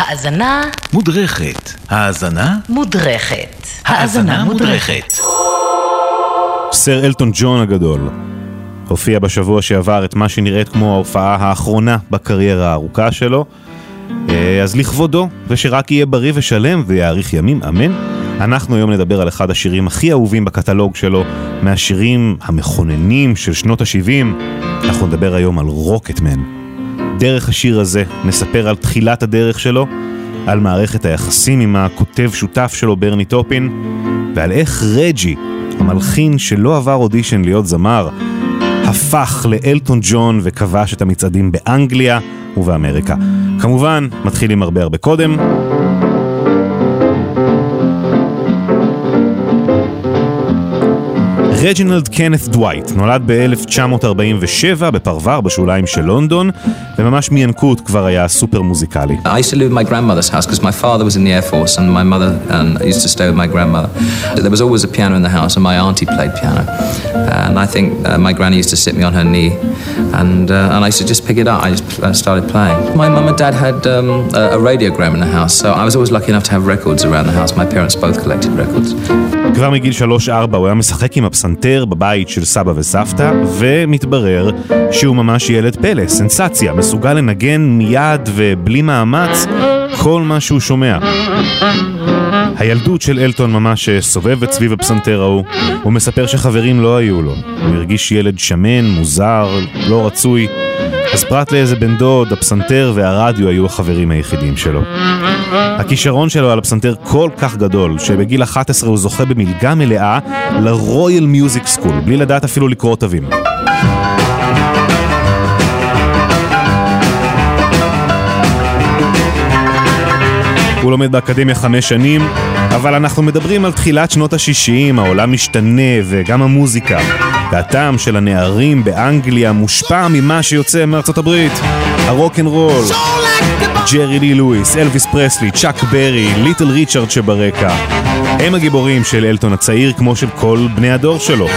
האזנה מודרכת. האזנה? מודרכת. האזנה מודרכת. סר אלטון ג'ון הגדול הופיע בשבוע שעבר את מה שנראית כמו ההופעה האחרונה בקריירה הארוכה שלו. אה, אז לכבודו, ושרק יהיה בריא ושלם ויאריך ימים, אמן. אנחנו היום נדבר על אחד השירים הכי אהובים בקטלוג שלו, מהשירים המכוננים של שנות ה-70. אנחנו נדבר היום על רוקטמן. דרך השיר הזה נספר על תחילת הדרך שלו, על מערכת היחסים עם הכותב שותף שלו ברני טופין, ועל איך רג'י, המלחין שלא עבר אודישן להיות זמר, הפך לאלטון ג'ון וכבש את המצעדים באנגליה ובאמריקה. כמובן, מתחילים הרבה הרבה קודם. רג'ינלד קנת דווייט נולד ב-1947 בפרבר בשוליים של לונדון, וממש מינקות כבר היה סופר מוזיקלי. I used to live in my grandmother's house because my father was in the Air Force and my mother and I used to stay with my grandmother. There was always a piano in the house and my auntie played piano. And I think uh, my granny used to sit me on her knee and, uh, and I used to just pick it up. I just uh, started playing. My mum and dad had um, a, a radiogram in the house, so I was always lucky enough to have records around the house. My parents both collected records. כבר מגיל 3-4 הוא היה משחק עם הפסנתר בבית של סבא וסבתא, ומתברר שהוא ממש ילד פלא, סנסציה, מסוגל לנגן מיד ובלי מאמץ כל מה שהוא שומע. הילדות של אלטון ממש סובבת סביב הפסנתר ההוא. הוא מספר שחברים לא היו לו. הוא הרגיש ילד שמן, מוזר, לא רצוי. אז פרט לאיזה בן דוד, הפסנתר והרדיו היו החברים היחידים שלו. הכישרון שלו על הפסנתר כל כך גדול, שבגיל 11 הוא זוכה במלגה מלאה ל Royal Music School, בלי לדעת אפילו לקרוא תווים. הוא לומד באקדמיה חמש שנים, אבל אנחנו מדברים על תחילת שנות ה-60, העולם משתנה וגם המוזיקה. והטעם של הנערים באנגליה מושפע ממה שיוצא מארצות הברית. הרוקנרול, ג'רי לי לואיס, אלוויס פרסלי, צ'אק ברי, ליטל ריצ'רד שברקע. הם הגיבורים של אלטון הצעיר כמו של כל בני הדור שלו.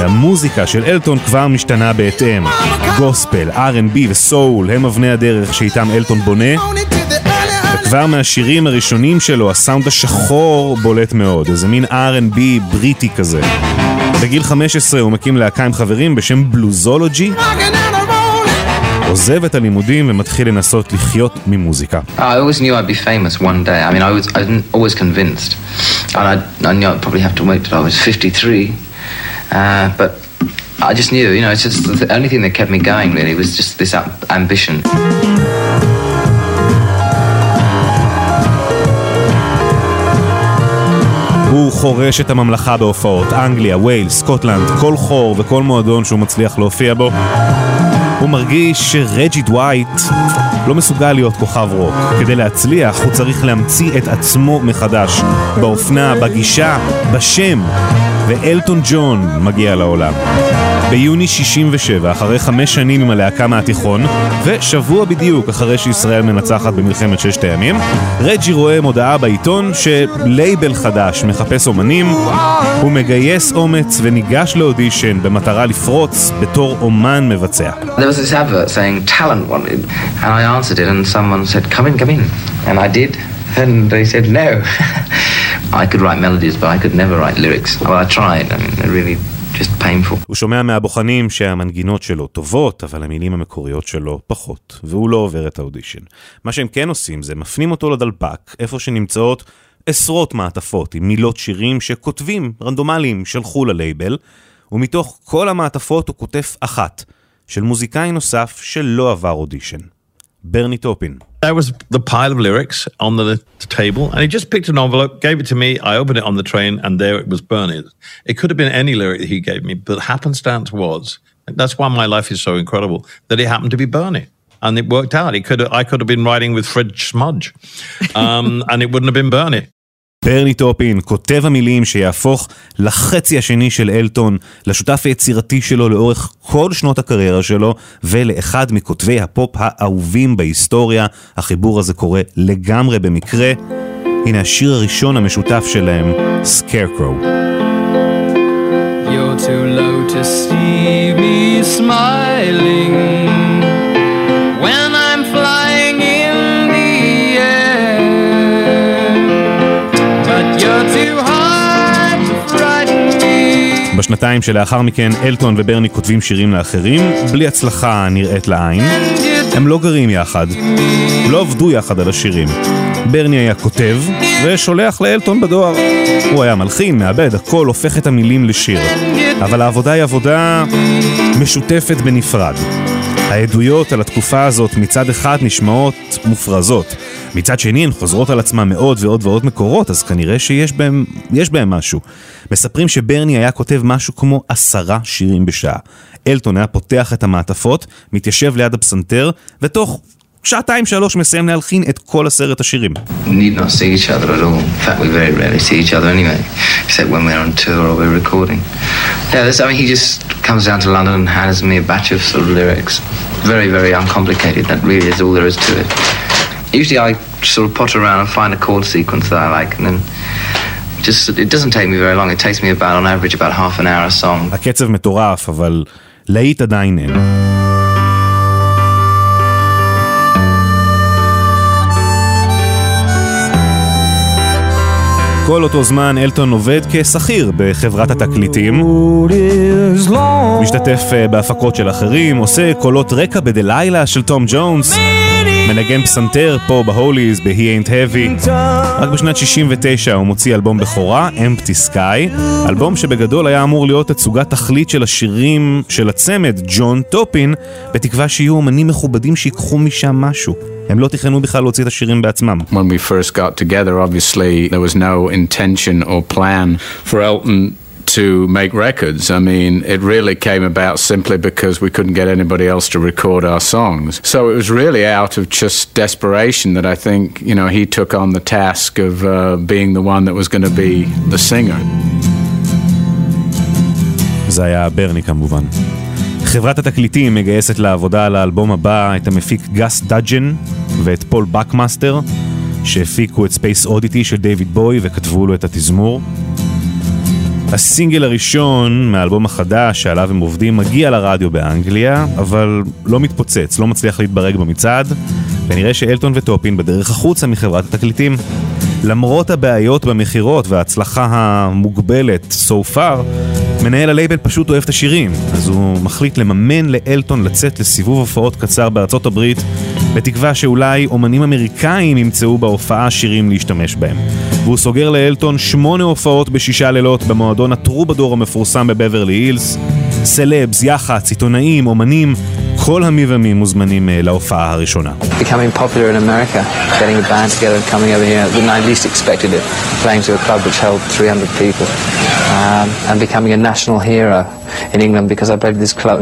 והמוזיקה של אלטון כבר משתנה בהתאם. גוספל, R&B וסול הם אבני הדרך שאיתם אלטון בונה. וכבר מהשירים הראשונים שלו, הסאונד השחור בולט מאוד, איזה מין R&B בריטי כזה. בגיל 15 הוא מקים להקה עם חברים בשם בלוזולוגי, עוזב את הלימודים ומתחיל לנסות לחיות ממוזיקה. I always knew I'd be famous one day. I mean, I was I was always convinced, and I, I knew I'd probably have to wait till I was 53. Uh, but I just knew, you know, it's just the only thing that kept me going really was just this am- ambition. הוא חורש את הממלכה בהופעות, אנגליה, ווילס, סקוטלנד, כל חור וכל מועדון שהוא מצליח להופיע בו. הוא מרגיש שרג'י דווייט לא מסוגל להיות כוכב רוק. כדי להצליח הוא צריך להמציא את עצמו מחדש, באופנה, בגישה, בשם. ואלטון ג'ון מגיע לעולם. ביוני 67, אחרי חמש שנים עם הלהקה מהתיכון, ושבוע בדיוק אחרי שישראל מנצחת במלחמת ששת הימים, רג'י רואה מודעה בעיתון שלייבל חדש מחפש אומנים, הוא מגייס אומץ וניגש לאודישן במטרה לפרוץ בתור אומן מבצע. I I. I could write melodies, but I could never write lyrics. Well, I tried, and it really. הוא שומע מהבוחנים שהמנגינות שלו טובות, אבל המילים המקוריות שלו פחות, והוא לא עובר את האודישן. מה שהם כן עושים זה מפנים אותו לדלפק, איפה שנמצאות עשרות מעטפות עם מילות שירים שכותבים רנדומליים שלחו ללייבל, ומתוך כל המעטפות הוא כותב אחת, של מוזיקאי נוסף שלא עבר אודישן. Bernie Taupin. There was the pile of lyrics on the, the table, and he just picked an envelope, gave it to me. I opened it on the train, and there it was Bernie. It could have been any lyric that he gave me, but happenstance was. That's why my life is so incredible that it happened to be Bernie and it worked out. It could have, I could have been writing with Fred Smudge, um, and it wouldn't have been Bernie. ברני טופין, כותב המילים שיהפוך לחצי השני של אלטון, לשותף היצירתי שלו לאורך כל שנות הקריירה שלו, ולאחד מכותבי הפופ האהובים בהיסטוריה. החיבור הזה קורה לגמרי במקרה. הנה השיר הראשון המשותף שלהם, Scarecrow. You're too low to see me smiling בשנתיים שלאחר מכן אלטון וברני כותבים שירים לאחרים, בלי הצלחה נראית לעין. הם לא גרים יחד, לא עבדו יחד על השירים. ברני היה כותב ושולח לאלטון בדואר. הוא היה מלחין, מעבד, הכל הופך את המילים לשיר. אבל העבודה היא עבודה משותפת בנפרד. העדויות על התקופה הזאת מצד אחד נשמעות מופרזות, מצד שני הן חוזרות על עצמן מאוד ועוד ועוד מקורות, אז כנראה שיש בהם משהו. מספרים שברני היה כותב משהו כמו עשרה שירים בשעה. אלטון היה פותח את המעטפות, מתיישב ליד הפסנתר, ותוך שעתיים שלוש מסיים להלחין את כל עשרת השירים. Very, very uncomplicated. That really is all there is to it. Usually I sort of potter around and find a chord sequence that I like and then just, it doesn't take me very long. It takes me about, on average, about half an hour a song. הקצב מטורף, אבל להיט עדיין אין. כל אותו זמן אלטון עובד כשכיר בחברת התקליטים, משתתף אה, בהפקות של אחרים, עושה קולות רקע בדלילה של תום ג'ונס, מנגן פסנתר פה בהוליז, ב-He Ain't Heavy. רק בשנת 69 הוא מוציא אלבום בכורה, Empty Sky, אלבום שבגדול היה אמור להיות תצוגת תכלית של השירים של הצמד, ג'ון טופין, בתקווה שיהיו אומנים מכובדים שיקחו משם משהו. הם לא תכננו בכלל להוציא את השירים בעצמם. When we first got together, obviously there was no intention or plan for Elton to make records. I mean, it really came about simply because we couldn't get anybody else to record our songs. So it was really out of just desperation that I think, you know, he took on the task of uh, being the one that was going to be the singer. זה היה ברני כמובן. חברת התקליטים מגייסת לעבודה על האלבום הבא את המפיק גס דאדג'ן ואת פול בקמאסטר, שהפיקו את Space Oddity של דיוויד בואי וכתבו לו את התזמור. הסינגל הראשון מהאלבום החדש שעליו הם עובדים מגיע לרדיו באנגליה, אבל לא מתפוצץ, לא מצליח להתברג במצעד, ונראה שאלטון וטופין בדרך החוצה מחברת התקליטים. למרות הבעיות במכירות וההצלחה המוגבלת so far, מנהל הלייבל פשוט אוהב את השירים, אז הוא מחליט לממן לאלטון לצאת לסיבוב הופעות קצר בארצות הברית, בתקווה שאולי אומנים אמריקאים ימצאו בהופעה שירים להשתמש בהם. והוא סוגר לאלטון שמונה הופעות בשישה לילות במועדון הטרובדור המפורסם בבברלי הילס. סלבס, יח"צ, עיתונאים, אומנים, כל המי ומי מוזמנים להופעה הראשונה. Becoming popular in America, getting a band together and coming over here when I least expected it, playing to a club which held 300 people, um, and becoming a national hero in England because I played this club.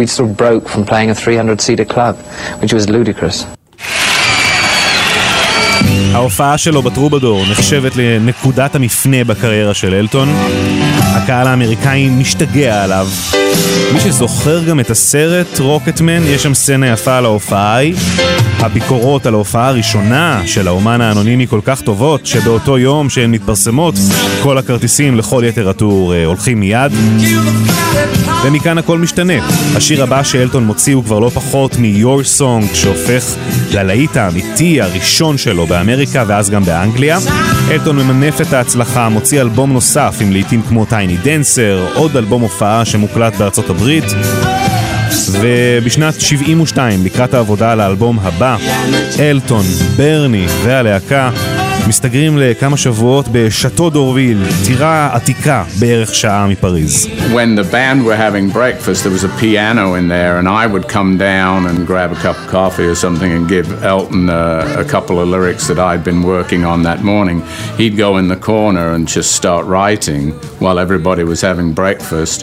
We sort of broke from playing a 300-seater club, which was ludicrous. ההופעה שלו בטרובדור נחשבת לנקודת המפנה בקריירה של אלטון. הקהל האמריקאי משתגע עליו. מי שזוכר גם את הסרט רוקטמן, יש שם סצנה יפה על ההופעה ההיא. הביקורות על ההופעה הראשונה של האומן האנונימי כל כך טובות, שבאותו יום שהן מתפרסמות, כל הכרטיסים לכל יתר הטור אה, הולכים מיד. ומכאן הכל משתנה. השיר הבא שאלטון מוציא הוא כבר לא פחות מ-Your Song, שהופך ללהיט האמיתי הראשון שלו באמריקה ואז גם באנגליה. אלטון ממנף את ההצלחה, מוציא אלבום נוסף עם להיטים כמו טייני דנסר, עוד אלבום הופעה שמוקלט בארצות הברית. ובשנת 72, לקראת העבודה על האלבום הבא, אלטון, ברני והלהקה מסתגרים לכמה שבועות בשאטו דורוויל, טירה עתיקה בערך שעה מפריז. When the band were having breakfast, there was a piano in there, and I would come down and grab a cup of coffee or something and give Elton uh, a couple of lyrics that I'd been working on that morning. He'd go in the corner and just start writing while everybody was having breakfast.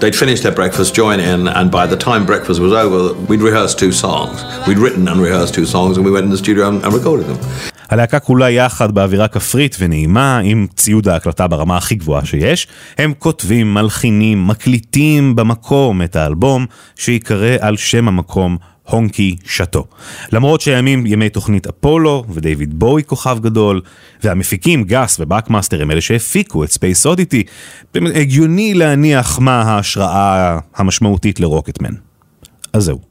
They'd finish their breakfast, join in, and by the time breakfast was over, we'd rehearsed two songs. We'd written and rehearsed two songs, and we went in the studio and, and recorded them. הלהקה כולה יחד באווירה כפרית ונעימה, עם ציוד ההקלטה ברמה הכי גבוהה שיש. הם כותבים, מלחינים, מקליטים במקום את האלבום, שיקרא על שם המקום הונקי שאטו. למרות שהימים ימי תוכנית אפולו ודייוויד בואי כוכב גדול, והמפיקים גס ובאקמאסטר הם אלה שהפיקו את ספייס אודיטי, הגיוני להניח מה ההשראה המשמעותית לרוקטמן.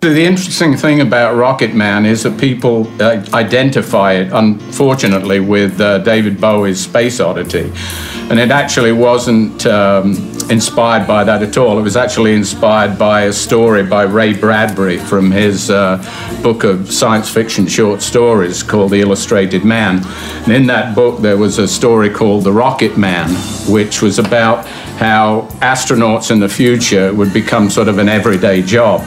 The interesting thing about Rocket Man is that people uh, identify it, unfortunately, with uh, David Bowie's Space Oddity. And it actually wasn't um, inspired by that at all. It was actually inspired by a story by Ray Bradbury from his uh, book of science fiction short stories called The Illustrated Man. And in that book, there was a story called The Rocket Man, which was about how astronauts in the future would become sort of an everyday job.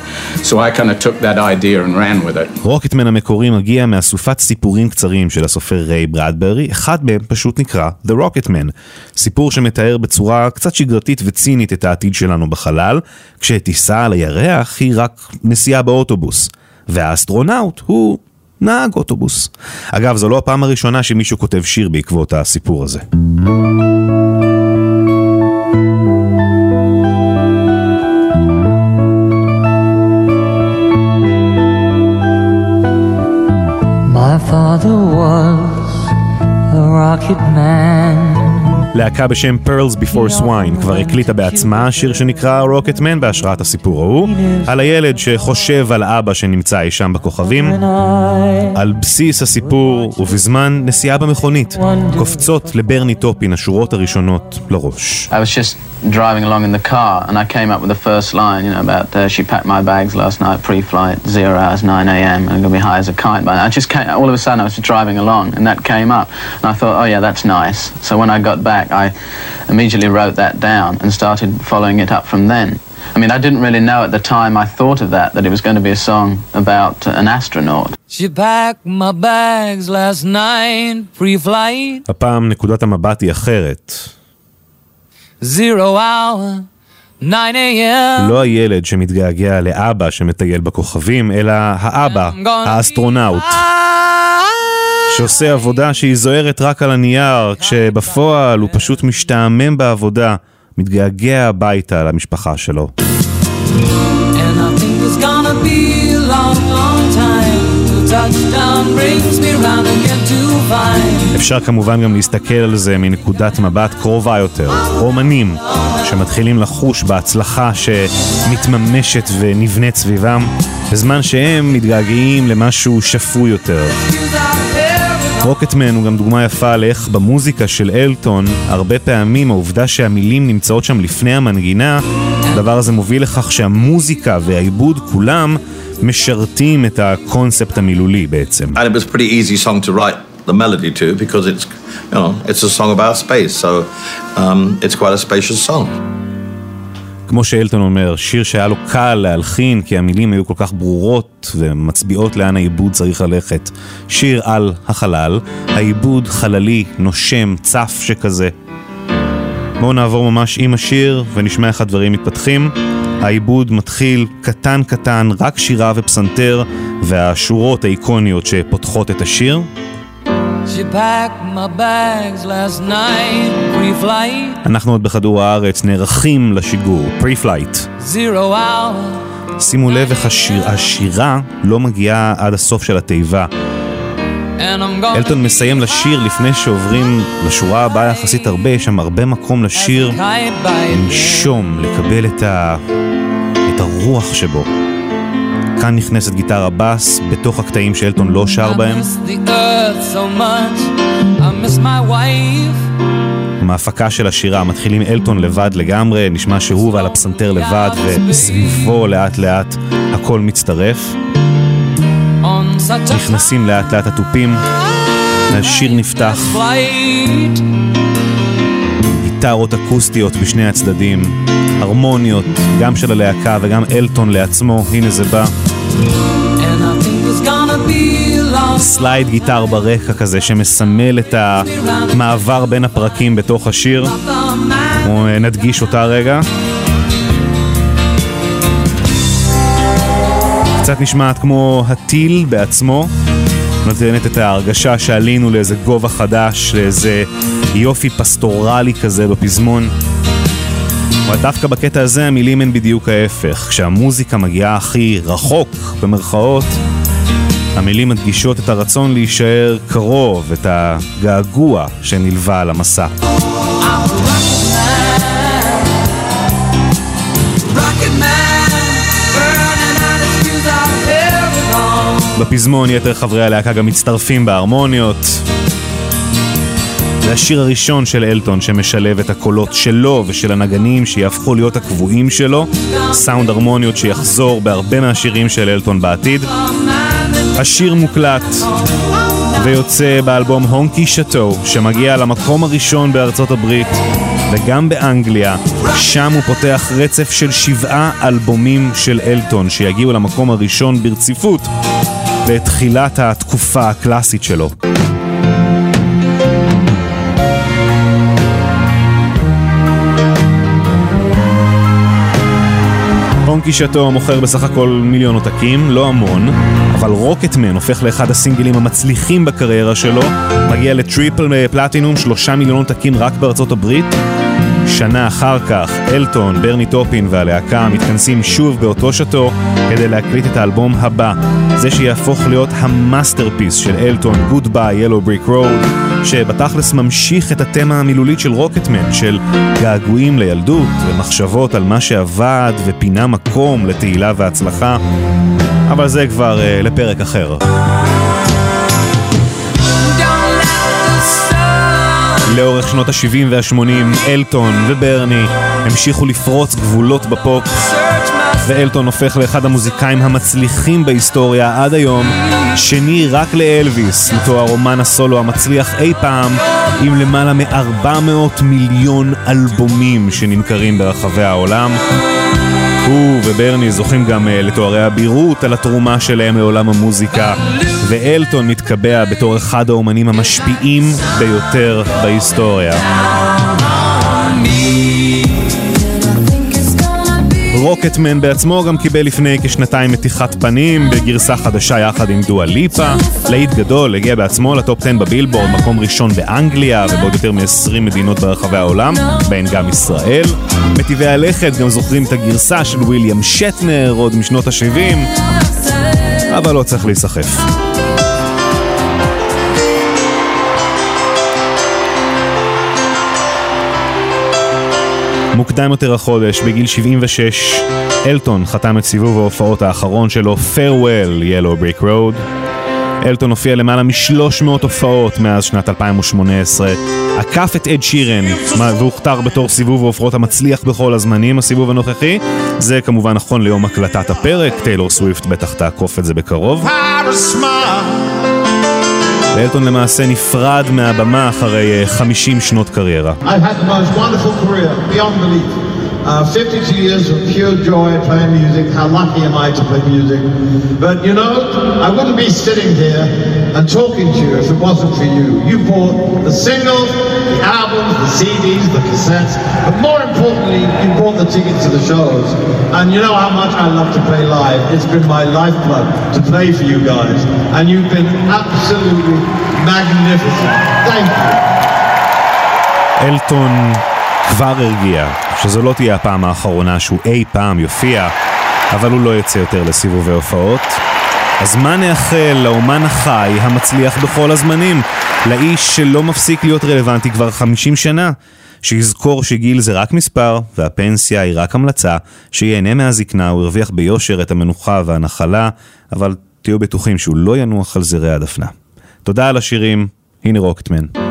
So I kind of took that idea and ran with it. רוקטמן המקורי מגיע מאסופת סיפורים קצרים של הסופר ריי ברדברי, אחד מהם פשוט נקרא The Rocketman, סיפור שמתאר בצורה קצת שגרתית וצינית את העתיד שלנו בחלל, כשטיסה על הירח היא רק נסיעה באוטובוס, והאסטרונאוט הוא נהג אוטובוס. אגב, זו לא הפעם הראשונה שמישהו כותב שיר בעקבות הסיפור הזה. My father was a rocket man. להקה בשם Pearls Before Swine כבר הקליטה בעצמה שיר שנקרא Rocketman בהשראת הסיפור ההוא, על הילד שחושב על אבא שנמצא אי שם בכוכבים, על בסיס הסיפור ובזמן נסיעה במכונית, קופצות לברני טופין השורות הראשונות לראש. I was just driving along in the car and I came up with the first line, you know, about uh, she packed my bags last night pre-flight, zero hours, 9 a.m. and I'm going to be high as a kite. But I just came, all of a sudden I was driving along and that came up and I thought, oh yeah, that's nice. So when I got back, I immediately wrote that down and started following it up from then. I mean, I didn't really know at the time I thought of that, that it was going to be a song about uh, an astronaut. She packed my bags last night, pre-flight, הפעם נקודת המבט היא אחרת. zero hour, 9 a.m. לא הילד שמתגעגע לאבא שמטייל בכוכבים, אלא האבא, האסטרונאוט. שעושה עבודה שהיא זוהרת רק על הנייר, כשבפועל הוא פשוט משתעמם בעבודה, מתגעגע הביתה למשפחה שלו. אפשר כמובן גם להסתכל על זה מנקודת מבט קרובה יותר. אומנים שמתחילים לחוש בהצלחה שמתממשת ונבנית סביבם, בזמן שהם מתגעגעים למשהו שפוי יותר. רוקטמן הוא גם דוגמה יפה לאיך במוזיקה של אלטון, הרבה פעמים העובדה שהמילים נמצאות שם לפני המנגינה, הדבר הזה מוביל לכך שהמוזיקה והעיבוד כולם משרתים את הקונספט המילולי בעצם. The melody to because it's, you know, it's a song about space, so um, it's quite a spacious song. כמו שאלטון אומר, שיר שהיה לו קל להלחין כי המילים היו כל כך ברורות ומצביעות לאן העיבוד צריך ללכת. שיר על החלל, העיבוד חללי, נושם, צף שכזה. בואו נעבור ממש עם השיר ונשמע איך הדברים מתפתחים. העיבוד מתחיל קטן קטן, רק שירה ופסנתר, והשורות האיקוניות שפותחות את השיר. Night, אנחנו עוד בכדור הארץ נערכים לשיגור, hour. שימו לב איך השיר, השירה לא מגיעה עד הסוף של התיבה. אלטון מסיים לשיר לפני שעוברים לשורה הבאה יחסית הרבה, יש שם הרבה מקום לשיר, לנשום, לקבל את, ה... את הרוח שבו. כאן נכנסת גיטרה בס בתוך הקטעים שאלטון לא שר בהם. מההפקה של השירה מתחילים אלטון לבד לגמרי, נשמע שהוא ועל הפסנתר לבד, וסביבו לאט לאט הכל מצטרף. נכנסים לאט לאט התופים, השיר נפתח. גיטרות אקוסטיות בשני הצדדים, הרמוניות, גם של הלהקה וגם אלטון לעצמו, הנה זה בא. slide guitar ברקע כזה שמסמל את המעבר בין הפרקים בתוך השיר. נדגיש אותה רגע. קצת נשמעת כמו הטיל בעצמו, נותנת את ההרגשה שעלינו לאיזה גובה חדש, לאיזה יופי פסטורלי כזה בפזמון. אבל דווקא בקטע הזה המילים הן בדיוק ההפך. כשהמוזיקה מגיעה הכי רחוק, במרכאות, המילים מדגישות את הרצון להישאר קרוב, את הגעגוע שנלווה heaven on. בפזמון יתר חברי הלהקה גם מצטרפים בהרמוניות. זה השיר הראשון של אלטון שמשלב את הקולות שלו ושל הנגנים שיהפכו להיות הקבועים שלו, סאונד הרמוניות שיחזור בהרבה מהשירים של אלטון בעתיד. השיר מוקלט ויוצא באלבום הונקי שאטו, שמגיע למקום הראשון בארצות הברית וגם באנגליה. שם הוא פותח רצף של שבעה אלבומים של אלטון שיגיעו למקום הראשון ברציפות בתחילת התקופה הקלאסית שלו. Honky Château מוכר בסך הכל מיליון עותקים, לא המון, אבל Rocket Man הופך לאחד הסינגלים המצליחים בקריירה שלו, מגיע ל triple platinum, שלושה מיליון עותקים רק בארצות הברית. שנה אחר כך, אלטון, ברני טופין והלהקה מתכנסים שוב באותו שאטו כדי להקליט את האלבום הבא, זה שיהפוך להיות ה masterpiece של אלטון, Goodbye Yellow Brick Road, שבתכלס ממשיך את התמה המילולית של Rocket Man, של געגועים לילדות ומחשבות על מה שעבד ופינה מקום לתהילה והצלחה, אבל זה כבר uh, לפרק אחר. לאורך שנות ה-70 וה-80, אלטון וברני המשיכו לפרוץ גבולות בפופ, ואלטון הופך לאחד המוזיקאים המצליחים בהיסטוריה עד היום, שני רק לאלוויס, מתואר רומן הסולו המצליח אי פעם, עם למעלה מ-400 מיליון אלבומים שנמכרים ברחבי העולם. הוא וברני זוכים גם uh, לתוארי אבירות על התרומה שלהם לעולם המוזיקה, ואלטון מתקבע בתור אחד האומנים המשפיעים ביותר בהיסטוריה. רוקטמן בעצמו גם קיבל לפני כשנתיים מתיחת פנים בגרסה חדשה יחד עם דואה ליפה. להיט גדול, הגיע בעצמו לטופ 10 בבילבורד, מקום ראשון באנגליה ובעוד יותר מ-20 מדינות ברחבי העולם, בהן גם ישראל. מטיבי הלכת גם זוכרים את הגרסה של וויליאם שטנר עוד משנות ה-70, אבל לא צריך להיסחף. מוקדם יותר החודש, בגיל 76, אלטון חתם את סיבוב ההופעות האחרון שלו, Farewell Yellow Brick Road. אלטון הופיע למעלה מ-300 הופעות מאז שנת 2018, עקף את אד שירן והוכתר בתור סיבוב ההופעות המצליח בכל הזמנים, הסיבוב הנוכחי. זה כמובן נכון ליום הקלטת הפרק, טיילור סוויפט בטח תעקוף את זה בקרוב. ואלטון למעשה נפרד מהבמה אחרי 50 שנות קריירה. I've had the most. Uh, 52 years of pure joy playing music. How lucky am I to play music? But you know, I wouldn't be sitting here and talking to you if it wasn't for you. You bought the singles, the albums, the CDs, the cassettes, but more importantly, you bought the tickets to the shows. And you know how much I love to play live. It's been my lifeblood to play for you guys. And you've been absolutely magnificent. Thank you. Elton כבר הרגיע שזו לא תהיה הפעם האחרונה שהוא אי פעם יופיע, אבל הוא לא יצא יותר לסיבובי הופעות. אז מה נאחל לאומן החי המצליח בכל הזמנים? לאיש שלא מפסיק להיות רלוונטי כבר 50 שנה? שיזכור שגיל זה רק מספר, והפנסיה היא רק המלצה, שיהנה מהזקנה, הוא הרוויח ביושר את המנוחה והנחלה, אבל תהיו בטוחים שהוא לא ינוח על זרי הדפנה. תודה על השירים, הנה רוקטמן.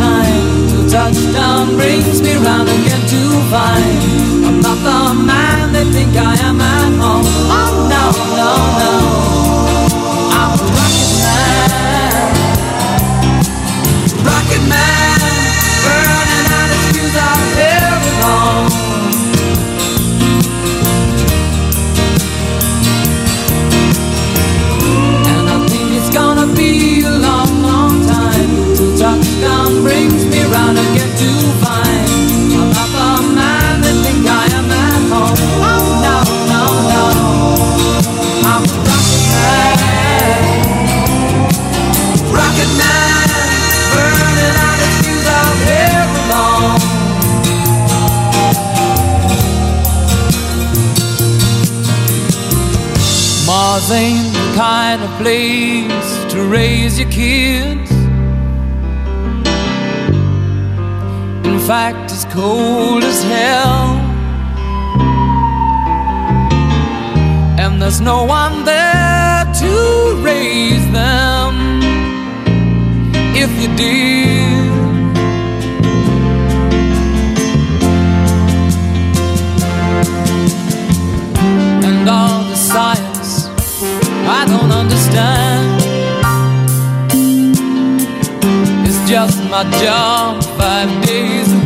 Time till touchdown brings me round again to find I'm not the man they think I am at home. Ain't the kind of place to raise your kids. In fact, it's cold as hell. And there's no one there to raise them. If you did. And all the science I don't understand. It's just my job, five days